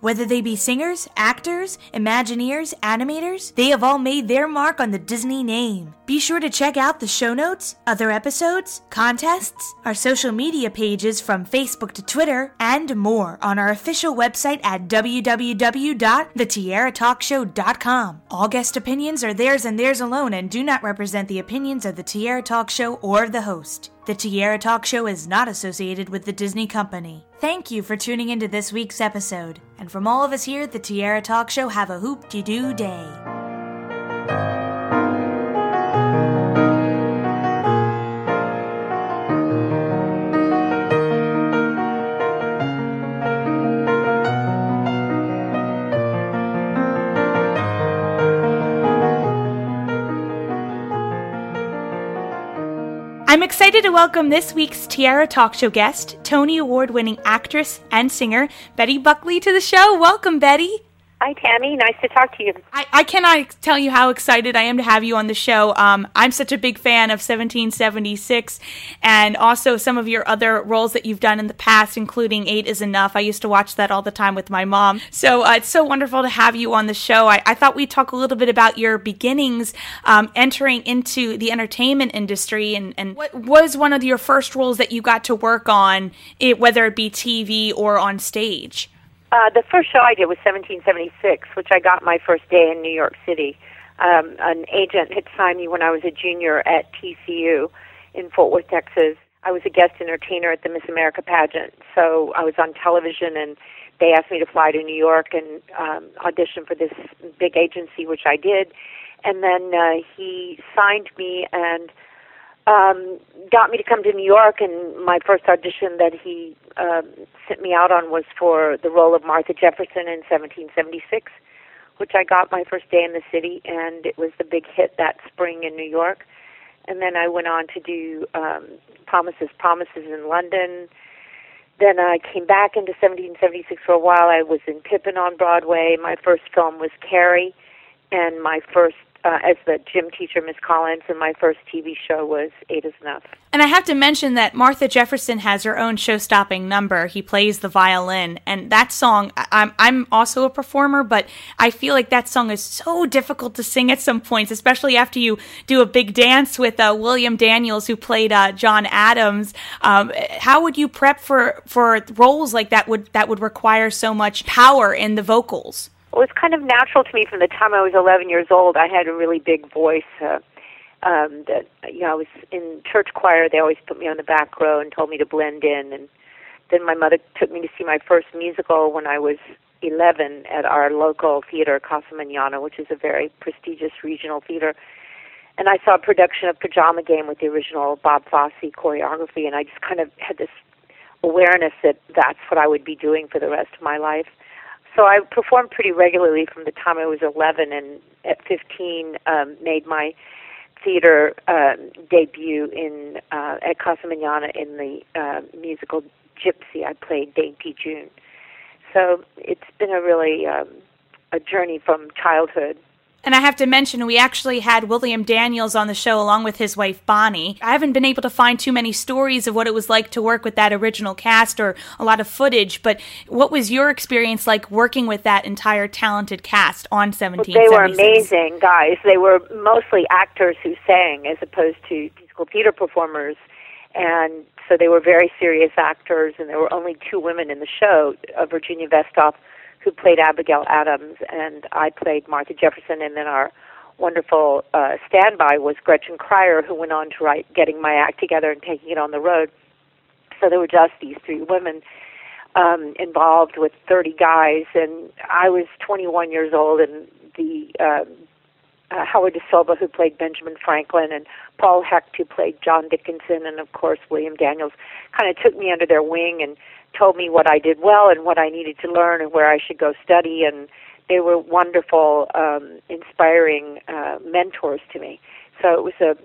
Whether they be singers, actors, Imagineers, animators, they have all made their mark on the Disney name. Be sure to check out the show notes, other episodes, contests, our social media pages from Facebook to Twitter, and more on our official website at www.thetiaratalkshow.com. All guest opinions are theirs and theirs alone and do not represent the opinions of the Tiara Talk Show or the host. The Tiara Talk Show is not associated with the Disney Company. Thank you for tuning into this week's episode. And from all of us here at the Tiara Talk Show, have a hoop de doo day. Excited to welcome this week's Tiara Talk Show guest, Tony Award winning actress and singer, Betty Buckley, to the show. Welcome, Betty. Hi, Tammy. Nice to talk to you. I, I cannot tell you how excited I am to have you on the show. Um, I'm such a big fan of 1776 and also some of your other roles that you've done in the past, including Eight is Enough. I used to watch that all the time with my mom. So uh, it's so wonderful to have you on the show. I, I thought we'd talk a little bit about your beginnings um, entering into the entertainment industry and, and what was one of your first roles that you got to work on, it, whether it be TV or on stage? Uh, the first show I did was 1776, which I got my first day in New York City. Um, an agent had signed me when I was a junior at TCU in Fort Worth, Texas. I was a guest entertainer at the Miss America pageant, so I was on television, and they asked me to fly to New York and um, audition for this big agency, which I did. And then uh, he signed me and um, got me to come to New York, and my first audition that he um, sent me out on was for the role of Martha Jefferson in 1776, which I got my first day in the city, and it was the big hit that spring in New York. And then I went on to do um, Promises, Promises in London. Then I came back into 1776 for a while. I was in Pippin on Broadway. My first film was Carrie, and my first uh, as the gym teacher, Miss Collins, and my first TV show was Eight is Enough. And I have to mention that Martha Jefferson has her own show-stopping number. He plays the violin, and that song. I'm I'm also a performer, but I feel like that song is so difficult to sing at some points, especially after you do a big dance with uh, William Daniels, who played uh, John Adams. Um, how would you prep for for roles like that? Would that would require so much power in the vocals? It was kind of natural to me from the time I was 11 years old. I had a really big voice. Uh, um, that you know, I was in church choir. They always put me on the back row and told me to blend in. And then my mother took me to see my first musical when I was 11 at our local theater, Casa Manana, which is a very prestigious regional theater. And I saw a production of Pajama Game with the original Bob Fosse choreography, and I just kind of had this awareness that that's what I would be doing for the rest of my life so I performed pretty regularly from the time I was 11, and at 15 um, made my theater uh, debut in uh, at Casa Manana in the uh, musical Gypsy. I played Dainty June. So it's been a really um, a journey from childhood and I have to mention, we actually had William Daniels on the show along with his wife Bonnie. I haven't been able to find too many stories of what it was like to work with that original cast or a lot of footage, but what was your experience like working with that entire talented cast on 17? Well, they were amazing guys. They were mostly actors who sang as opposed to musical theater performers. And so they were very serious actors, and there were only two women in the show uh, Virginia Vestoff who played Abigail Adams, and I played Martha Jefferson, and then our wonderful uh, standby was Gretchen Cryer, who went on to write Getting My Act Together and Taking It on the Road. So there were just these three women um, involved with 30 guys, and I was 21 years old, and the um, uh, Howard Da Silva, who played Benjamin Franklin, and Paul Hecht, who played John Dickinson, and of course William Daniels, kind of took me under their wing and told me what I did well and what I needed to learn and where I should go study. And they were wonderful, um, inspiring uh, mentors to me. So it was a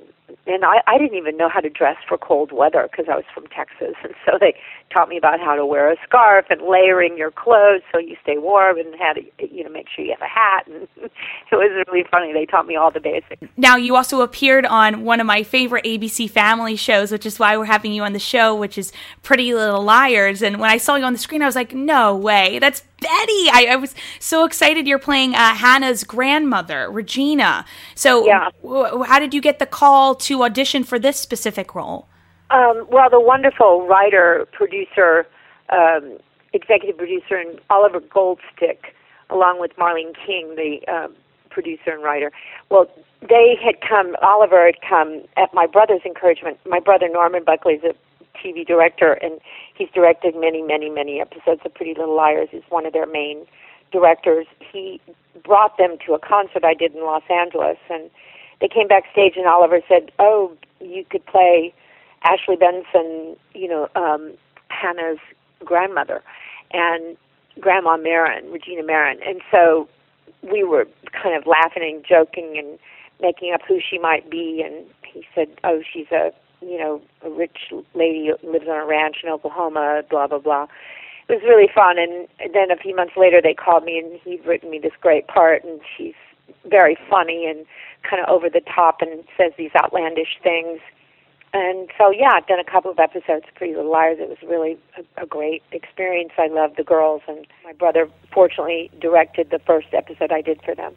and I, I didn't even know how to dress for cold weather because I was from Texas, and so they taught me about how to wear a scarf and layering your clothes so you stay warm, and how to you know make sure you have a hat. And it was really funny. They taught me all the basics. Now you also appeared on one of my favorite ABC Family shows, which is why we're having you on the show, which is Pretty Little Liars. And when I saw you on the screen, I was like, no way, that's Betty. I, I was so excited. You're playing uh, Hannah's grandmother, Regina. So, yeah. w- how did you get the call to audition for this specific role? Um, well, the wonderful writer, producer, um, executive producer, and Oliver Goldstick, along with Marlene King, the uh, producer and writer. Well, they had come. Oliver had come at my brother's encouragement. My brother Norman Buckley is a TV director, and he's directed many, many, many episodes of Pretty Little Liars. He's one of their main directors. He brought them to a concert I did in Los Angeles, and they came backstage, and Oliver said, "Oh, you could play Ashley Benson, you know, um, Hannah's grandmother, and Grandma Marin, Regina Marin." And so we were kind of laughing and joking and making up who she might be, and he said, "Oh, she's a you know, a rich lady lives on a ranch in Oklahoma, blah blah blah. It was really fun, and then a few months later they called me, and he'd written me this great part, and she's very funny and kind of over the top, and says these outlandish things. And so, yeah, I've done a couple of episodes of Pretty Little Liars. It was really a, a great experience. I loved the girls, and my brother fortunately directed the first episode I did for them.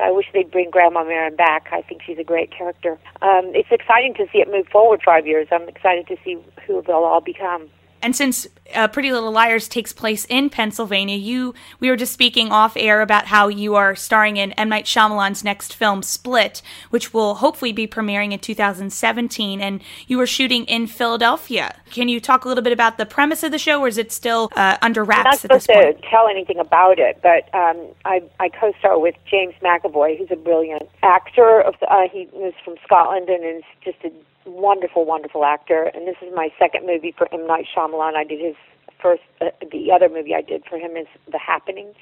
I wish they'd bring Grandma Marin back. I think she's a great character. Um, it's exciting to see it move forward five years. I'm excited to see who they'll all become. And since uh, Pretty Little Liars takes place in Pennsylvania, you we were just speaking off air about how you are starring in M Night Shyamalan's next film, Split, which will hopefully be premiering in 2017. And you were shooting in Philadelphia. Can you talk a little bit about the premise of the show, or is it still uh, under wraps? I'm not supposed to tell anything about it, but um, I, I co-star with James McAvoy, who's a brilliant actor. Of uh, he was from Scotland and is just a wonderful, wonderful actor. And this is my second movie for M. Night Shyamalan. I did his first, uh, the other movie I did for him is The Happening.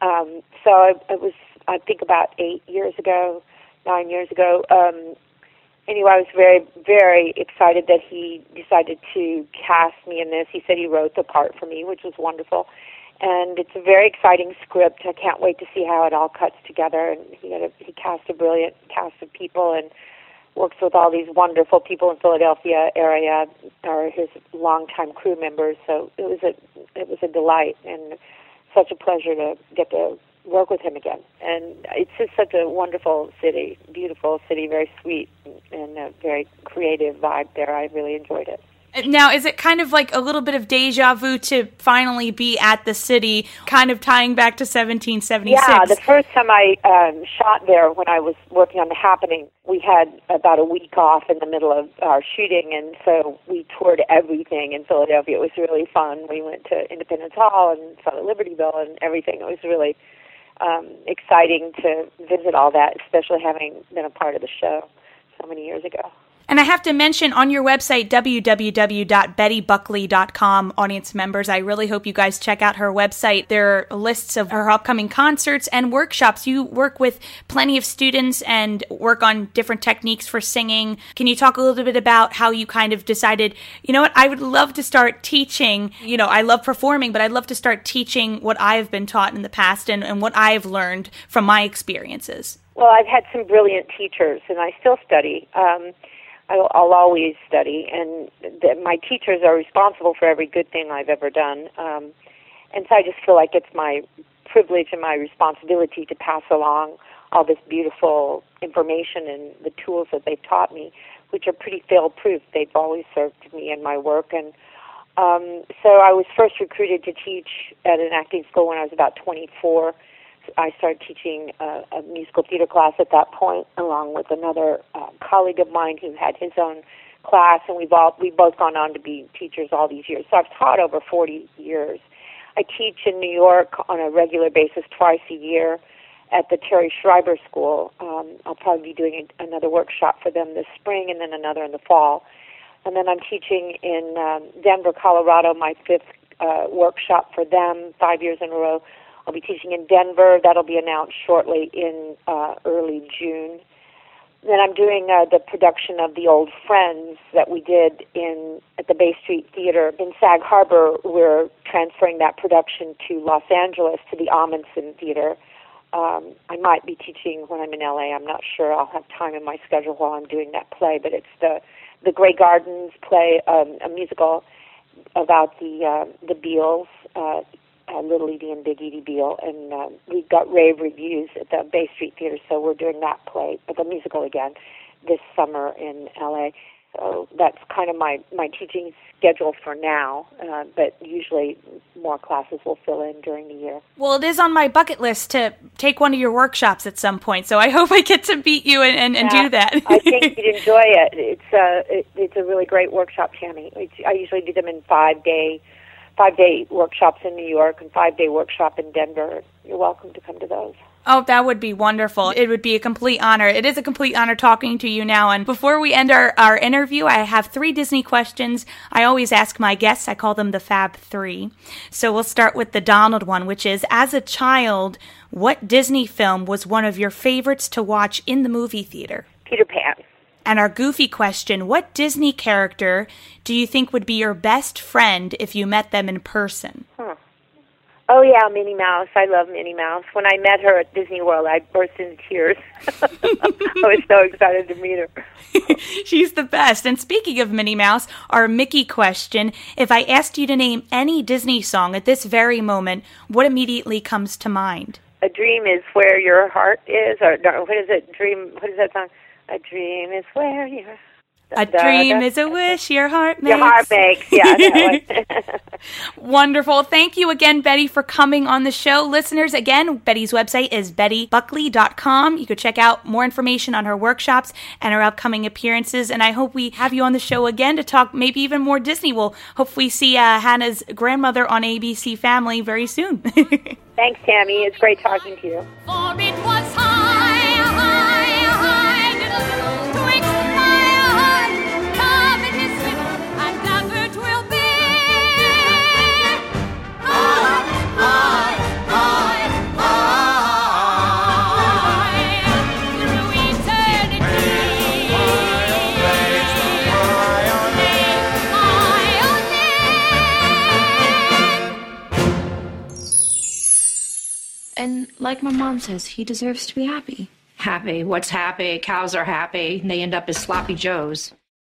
Um, so I, it was, I think, about eight years ago, nine years ago. Um, anyway, I was very, very excited that he decided to cast me in this. He said he wrote the part for me, which was wonderful. And it's a very exciting script. I can't wait to see how it all cuts together. And he had a, he cast a brilliant cast of people, and works with all these wonderful people in Philadelphia area, are his longtime crew members. So it was a it was a delight and such a pleasure to get to work with him again. And it's just such a wonderful city, beautiful city, very sweet and a very creative vibe there. I really enjoyed it. Now, is it kind of like a little bit of deja vu to finally be at the city, kind of tying back to 1776? Yeah, the first time I um, shot there when I was working on The Happening, we had about a week off in the middle of our shooting, and so we toured everything in Philadelphia. It was really fun. We went to Independence Hall and saw the Liberty Bell and everything. It was really um, exciting to visit all that, especially having been a part of the show so many years ago. And I have to mention on your website, www.bettybuckley.com, audience members, I really hope you guys check out her website. There are lists of her upcoming concerts and workshops. You work with plenty of students and work on different techniques for singing. Can you talk a little bit about how you kind of decided, you know what, I would love to start teaching. You know, I love performing, but I'd love to start teaching what I have been taught in the past and, and what I've learned from my experiences. Well, I've had some brilliant teachers, and I still study. Um, I'll, I'll always study, and the, my teachers are responsible for every good thing I've ever done. Um, and so I just feel like it's my privilege and my responsibility to pass along all this beautiful information and the tools that they've taught me, which are pretty fail-proof. They've always served me in my work, and um, so I was first recruited to teach at an acting school when I was about 24 I started teaching a, a musical theater class at that point, along with another uh, colleague of mine who had his own class, and we've all we've both gone on to be teachers all these years. So I've taught over 40 years. I teach in New York on a regular basis twice a year at the Terry Schreiber School. Um, I'll probably be doing a, another workshop for them this spring, and then another in the fall. And then I'm teaching in um, Denver, Colorado, my fifth uh, workshop for them, five years in a row I'll be teaching in Denver. That'll be announced shortly in uh, early June. Then I'm doing uh, the production of The Old Friends that we did in at the Bay Street Theater in Sag Harbor. We're transferring that production to Los Angeles to the Ahmanson Theater. Um, I might be teaching when I'm in LA. I'm not sure. I'll have time in my schedule while I'm doing that play. But it's the the Grey Gardens play, um, a musical about the uh, the Beales. Uh, uh, Little Edie and Big Edie Beale, and uh, we got rave reviews at the Bay Street Theater, so we're doing that play, the musical again, this summer in LA. So that's kind of my my teaching schedule for now, uh, but usually more classes will fill in during the year. Well, it is on my bucket list to take one of your workshops at some point, so I hope I get to beat you and, and, and yeah, do that. I think you'd enjoy it. It's a uh, it, it's a really great workshop, Tammy. It's, I usually do them in five day five day workshops in New York and five day workshop in Denver. You're welcome to come to those. Oh, that would be wonderful. It would be a complete honor. It is a complete honor talking to you now. And before we end our, our interview, I have three Disney questions I always ask my guests. I call them the Fab Three. So we'll start with the Donald one, which is As a child, what Disney film was one of your favorites to watch in the movie theater? Peter Pan. And our goofy question What Disney character do you think would be your best friend if you met them in person? Huh. Oh yeah, Minnie Mouse. I love Minnie Mouse. When I met her at Disney World, I burst into tears. I was so excited to meet her. She's the best. And speaking of Minnie Mouse, our Mickey question, if I asked you to name any Disney song at this very moment, what immediately comes to mind? A dream is where your heart is or no, what is it? Dream what is that song? A dream is where you're. A dream is a wish your heart makes. Your heart makes, yeah. Wonderful. Thank you again, Betty, for coming on the show. Listeners, again, Betty's website is bettybuckley.com. You could check out more information on her workshops and her upcoming appearances. And I hope we have you on the show again to talk maybe even more Disney. We'll hopefully see uh, Hannah's grandmother on ABC Family very soon. Thanks, Tammy. It's great talking to you. Like my mom says, he deserves to be happy. Happy? What's happy? Cows are happy. They end up as sloppy joes.